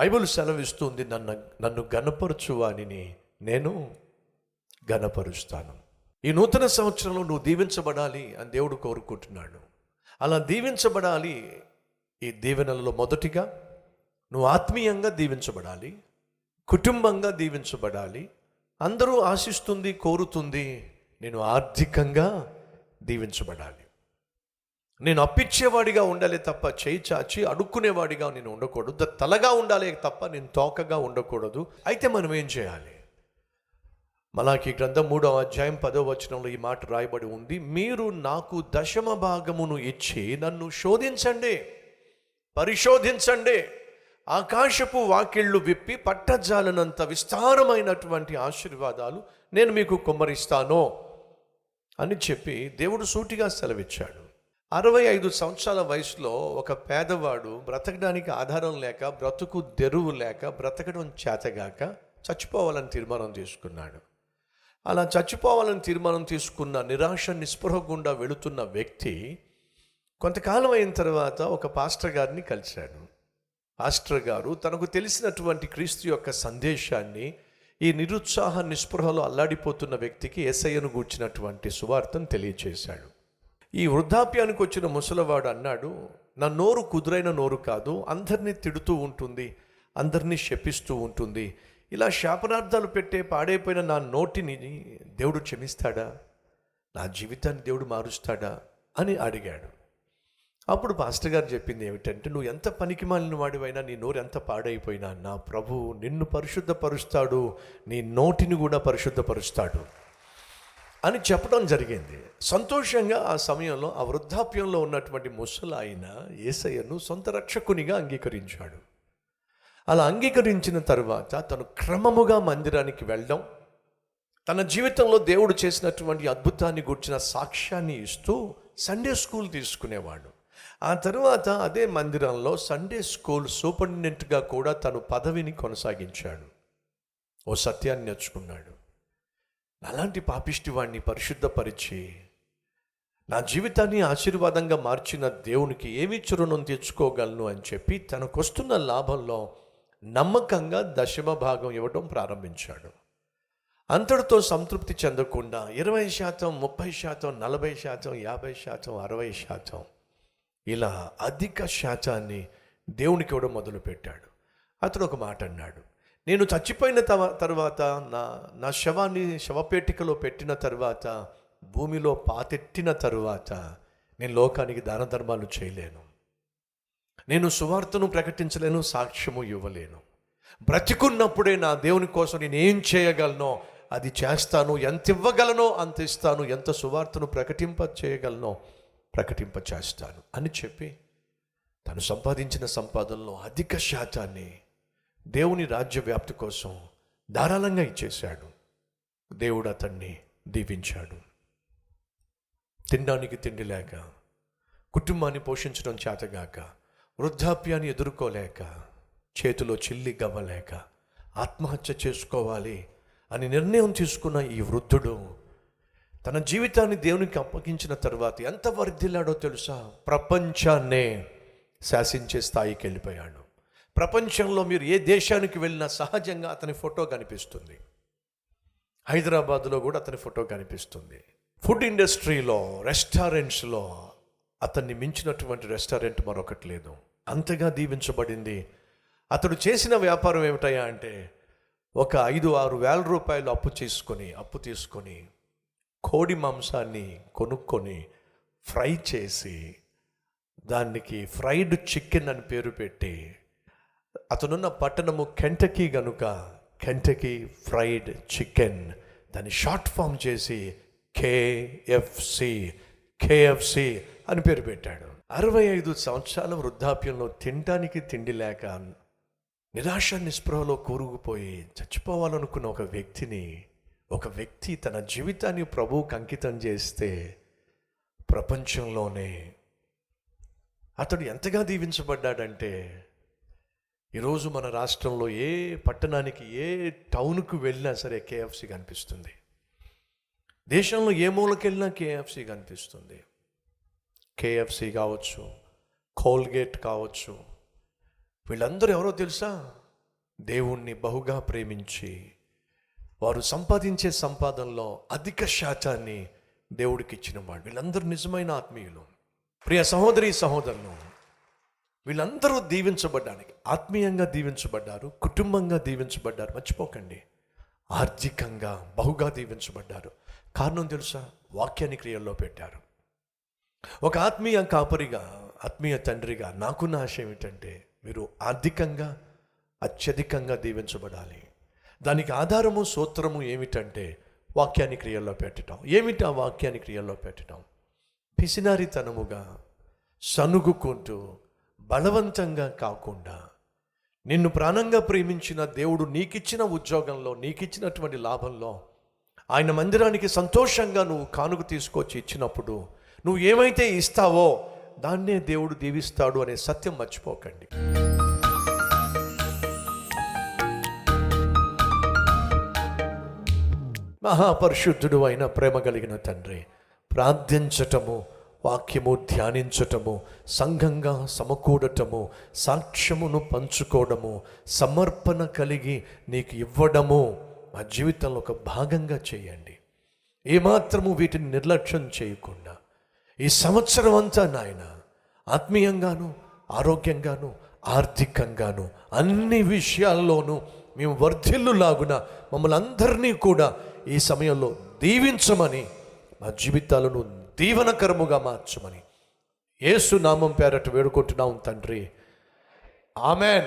Bible సెలవిస్తుంది నన్ను నన్ను గనపరచు వానిని నేను గనపరుస్తాను ఈ నూతన సంవత్సరంలో నువ్వు దీవించబడాలి అని దేవుడు కోరుకుంటున్నాడు. అలా దీవించబడాలి ఈ దీవెనలలో మొదటిగా నువ్వు ఆత్మీయంగా దీవించబడాలి కుటుంబంగా దీవించబడాలి అందరూ ఆశిస్తుంది కోరుతుంది నేను ఆర్థికంగా దీవించబడాలి. నేను అప్పిచ్చేవాడిగా ఉండాలి తప్ప చేయి చాచి అడుక్కునేవాడిగా నేను ఉండకూడదు. ద- తలగా ఉండాలి తప్ప నేను తోకగా ఉండకూడదు. అయితే మనం ఏం చేయాలి? మలాకి గ్రంథం మూడవ అధ్యాయం పదో వచనంలో ఈ మాట రాయబడి ఉంది. మీరు నాకు దశమ భాగమును ఇచ్చి నన్ను శోధించండి. పరిశోధించండి. ఆకాశపు వాకిళ్ళు విప్పి పట్టజాలనంత విస్తారమైనటువంటి ఆశీర్వాదాలు నేను మీకు కుమ్మరిస్తాను అని చెప్పి దేవుడు సూటిగా సెలవిచ్చాడు. అరవై ఐదు సంవత్సరాల వయసులో ఒక పేదవాడు బ్రతకడానికి ఆధారం లేక బ్రతుకు తెరువు లేక బ్రతకడం చేతగాక చచ్చిపోవాలని తీర్మానం తీసుకున్నాడు అలా చచ్చిపోవాలని తీర్మానం తీసుకున్న నిరాశ నిస్పృహ గుండా వెళుతున్న వ్యక్తి కొంతకాలం అయిన తర్వాత ఒక పాస్టర్ గారిని కలిశాడు. పాస్టర్ గారు తనకు తెలిసినటువంటి క్రీస్తు యొక్క సందేశాన్ని ఈ నిరుత్సాహ నిస్పృహలో అల్లాడిపోతున్న వ్యక్తికి ఎస్ఐను గూర్చినటువంటి సువార్తను తెలియచేశాడు. ఈ వృద్ధాప్యానికి వచ్చిన ముసలవాడు అన్నాడు నా నోరు కుదురైన నోరు కాదు అందరినీ తిడుతూ ఉంటుంది అందరినీ శపిస్తూ ఉంటుంది. ఇలా శాపనార్థాలు పెట్టే పాడైపోయిన నా నోటిని దేవుడు క్షమిస్తాడా? నా జీవితాన్ని దేవుడు మారుస్తాడా? అని అడిగాడు. అప్పుడు పాస్టర్ గారు చెప్పింది ఏమిటంటే నువ్వు ఎంత పనికి మాలిన వాడివైనా నీ నోరు ఎంత పాడైపోయినా నా ప్రభు నిన్ను పరిశుద్ధపరుస్తాడు నీ నోటిని కూడా పరిశుద్ధపరుస్తాడు. అని చెప్పడం జరిగింది. సంతోషంగా ఆ సమయంలో ఆ వృద్ధాప్యంలో ఉన్నటువంటి ముసలాయన ఏసయ్యను సొంత రక్షకునిగా అంగీకరించాడు. అలా అంగీకరించిన తర్వాత తను క్రమముగా మందిరానికి వెళ్ళడం తన జీవితంలో దేవుడు చేసినటువంటి అద్భుతాన్ని గుర్చిన సాక్ష్యాన్ని ఇస్తూ సండే స్కూల్ తీసుకునేవాడు. ఆ తర్వాత అదే మందిరంలో సండే స్కూల్ సూపరింటెండెంట్గా కూడా తను పదవిని కొనసాగించాడు. ఓ సత్యాన్ని నేర్చుకున్నాడు. అలాంటి పాపిష్టి వాడిని పరిశుద్ధపరిచి నా జీవితాన్ని ఆశీర్వాదంగా మార్చిన దేవునికి ఏమి చురుణం తెచ్చుకోగలను అని చెప్పి తనకొస్తున్న లాభంలో నమ్మకంగా దశమ భాగం ఇవ్వడం ప్రారంభించాడు. అంతటితో సంతృప్తి చెందకుండా ఇరవై శాతం ముప్పై శాతం నలభై శాతం యాభై శాతం అరవై శాతం ఇలా అధిక శాతాన్ని దేవునికి ఇవ్వడం మొదలుపెట్టాడు. అతడు ఒక మాట అన్నాడు నేను చచ్చిపోయిన తవ- తర్వాత నా నా శవాన్ని శవపేటికలో పెట్టిన తర్వాత భూమిలో పాతెట్టిన తరువాత నేను లోకానికి దాన ధర్మాలు చేయలేను. నేను సువార్తను ప్రకటించలేను సాక్ష్యము ఇవ్వలేను. బ్రతికున్నప్పుడే నా దేవుని కోసం నేను ఏం చేయగలనో అది చేస్తాను ఎంత ఇవ్వగలనో అంత ఇస్తాను ఎంత సువార్తను ప్రకటింప చేయగలనో ప్రకటింప చేస్తాను అని చెప్పి తను సంపాదించిన సంపాదనలో అధిక శాతాన్ని దేవుని రాజ్య వ్యాప్తి కోసం ధారాళంగా ఇచ్చేశాడు. దేవుడు అతన్ని దీవించాడు. తినడానికి తిండి లేక కుటుంబాన్ని పోషించడం చేతగాక వృద్ధాప్యాన్ని ఎదుర్కోలేక చేతిలో చిల్లి గవ్వలేక ఆత్మహత్య చేసుకోవాలి అని నిర్ణయం తీసుకున్న ఈ వృద్ధుడు తన జీవితాన్ని దేవునికి అప్పగించిన తర్వాత ఎంత వర్ధిల్లాడో తెలుసా? ప్రపంచాన్నే శాసించే స్థాయికి వెళ్ళిపోయాడు. ప్రపంచంలో మీరు ఏ దేశానికి వెళ్ళినా సహజంగా అతని ఫోటో కనిపిస్తుంది. హైదరాబాద్లో కూడా అతని ఫోటో కనిపిస్తుంది. ఫుడ్ ఇండస్ట్రీలో రెస్టారెంట్స్లో అతన్ని మించినటువంటి రెస్టారెంట్ మరొకటి లేదు. అంతగా దీవించబడింది. అతడు చేసిన వ్యాపారం ఏమిటయా అంటే ఒక ఐదు ఆరు వేల రూపాయలు అప్పు చేసుకొని అప్పు తీసుకొని కోడి మాంసాన్ని కొనుక్కొని ఫ్రై చేసి దానికి ఫ్రైడ్ చికెన్ అని పేరు పెట్టి అతనున్న పట్టణము కెంటకీ గనుక కెంటకీ ఫ్రైడ్ చికెన్. దాన్ని షార్ట్ ఫామ్ చేసి కేఎఫ్సి కేఎఫ్సి అని పేరు పెట్టాడు. అరవై ఐదు సంవత్సరాల వృద్ధాప్యంలో తినడానికి తిండి లేక నిరాశ నిస్పృహలో కూరుకుపోయి చచ్చిపోవాలనుకున్న ఒక వ్యక్తిని ఒక వ్యక్తి తన జీవితాన్ని ప్రభువుకు అంకితం చేస్తే ప్రపంచంలోనే అతడు ఎంతగా దీవించబడ్డాడంటే ఈరోజు మన రాష్ట్రంలో ఏ పట్టణానికి ఏ టౌన్కు వెళ్ళినా సరే కేఎఫ్సి కనిపిస్తుంది. దేశంలో ఏ మూలకి వెళ్ళినా కేఎఫ్సి కనిపిస్తుంది. కేఎఫ్సి కావచ్చు కోల్గేట్ కావచ్చు. వీళ్ళందరూ ఎవరో తెలుసా? దేవుణ్ణి బహుగా ప్రేమించి వారు సంపాదించే సంపాదనలో అధిక శాతాన్ని దేవుడికి ఇచ్చిన వాడు వీళ్ళందరూ నిజమైన ఆత్మీయులు. ప్రియ సహోదరి సహోదరులు వీళ్ళందరూ దీవించబడ్డానికి ఆత్మీయంగా దీవించబడ్డారు కుటుంబంగా దీవించబడ్డారు. మర్చిపోకండి. ఆర్థికంగా బహుగా దీవించబడ్డారు. కారణం తెలుసా? వాక్యాన్ని క్రియల్లో పెట్టారు. ఒక ఆత్మీయ కాపరిగా ఆత్మీయ తండ్రిగా నాకున్న ఆశయం ఏమిటంటే మీరు ఆర్థికంగా అత్యధికంగా దీవించబడాలి. దానికి ఆధారము సూత్రము ఏమిటంటే వాక్యాన్ని క్రియల్లో పెట్టడం ఏమిటి ఆ వాక్యాన్ని క్రియల్లో పెట్టడం పిసినారితనముగా సనుగుకుంటూ బలవంతంగా కాకుండా నిన్ను ప్రాణంగా ప్రేమించిన దేవుడు నీకిచ్చిన ఉద్యోగంలో నీకిచ్చినటువంటి లాభంలో ఆయన మందిరానికి సంతోషంగా నువ్వు కానుక తీసుకొచ్చి ఇచ్చినప్పుడు నువ్వు ఏమైతే ఇస్తావో దాన్నే దేవుడు దీవిస్తాడు అనే సత్యం మర్చిపోకండి. మహాపరిశుద్ధుడు అయిన ప్రేమ కలిగిన తండ్రి ప్రార్థించటము వాక్యము ధ్యానించటము సంఘంగా సమకూడటము సాక్ష్యమును పంచుకోవడము సమర్పణ కలిగి నీకు ఇవ్వడము మా జీవితంలో ఒక భాగంగా చేయండి. ఏమాత్రము వీటిని నిర్లక్ష్యం చేయకుండా ఈ సంవత్సరం అంతా నాయన ఆత్మీయంగాను ఆరోగ్యంగాను ఆర్థికంగాను అన్ని విషయాల్లోనూ మేము వర్ధిల్లులాగున మమ్మల్ని అందరినీ కూడా ఈ సమయంలో దీవించమని మా జీవితాలను దీవనకరముగా మార్చమని. ఏసు నామం పేరట వేడుకుంటున్నాం తండ్రి. ఆమెన్.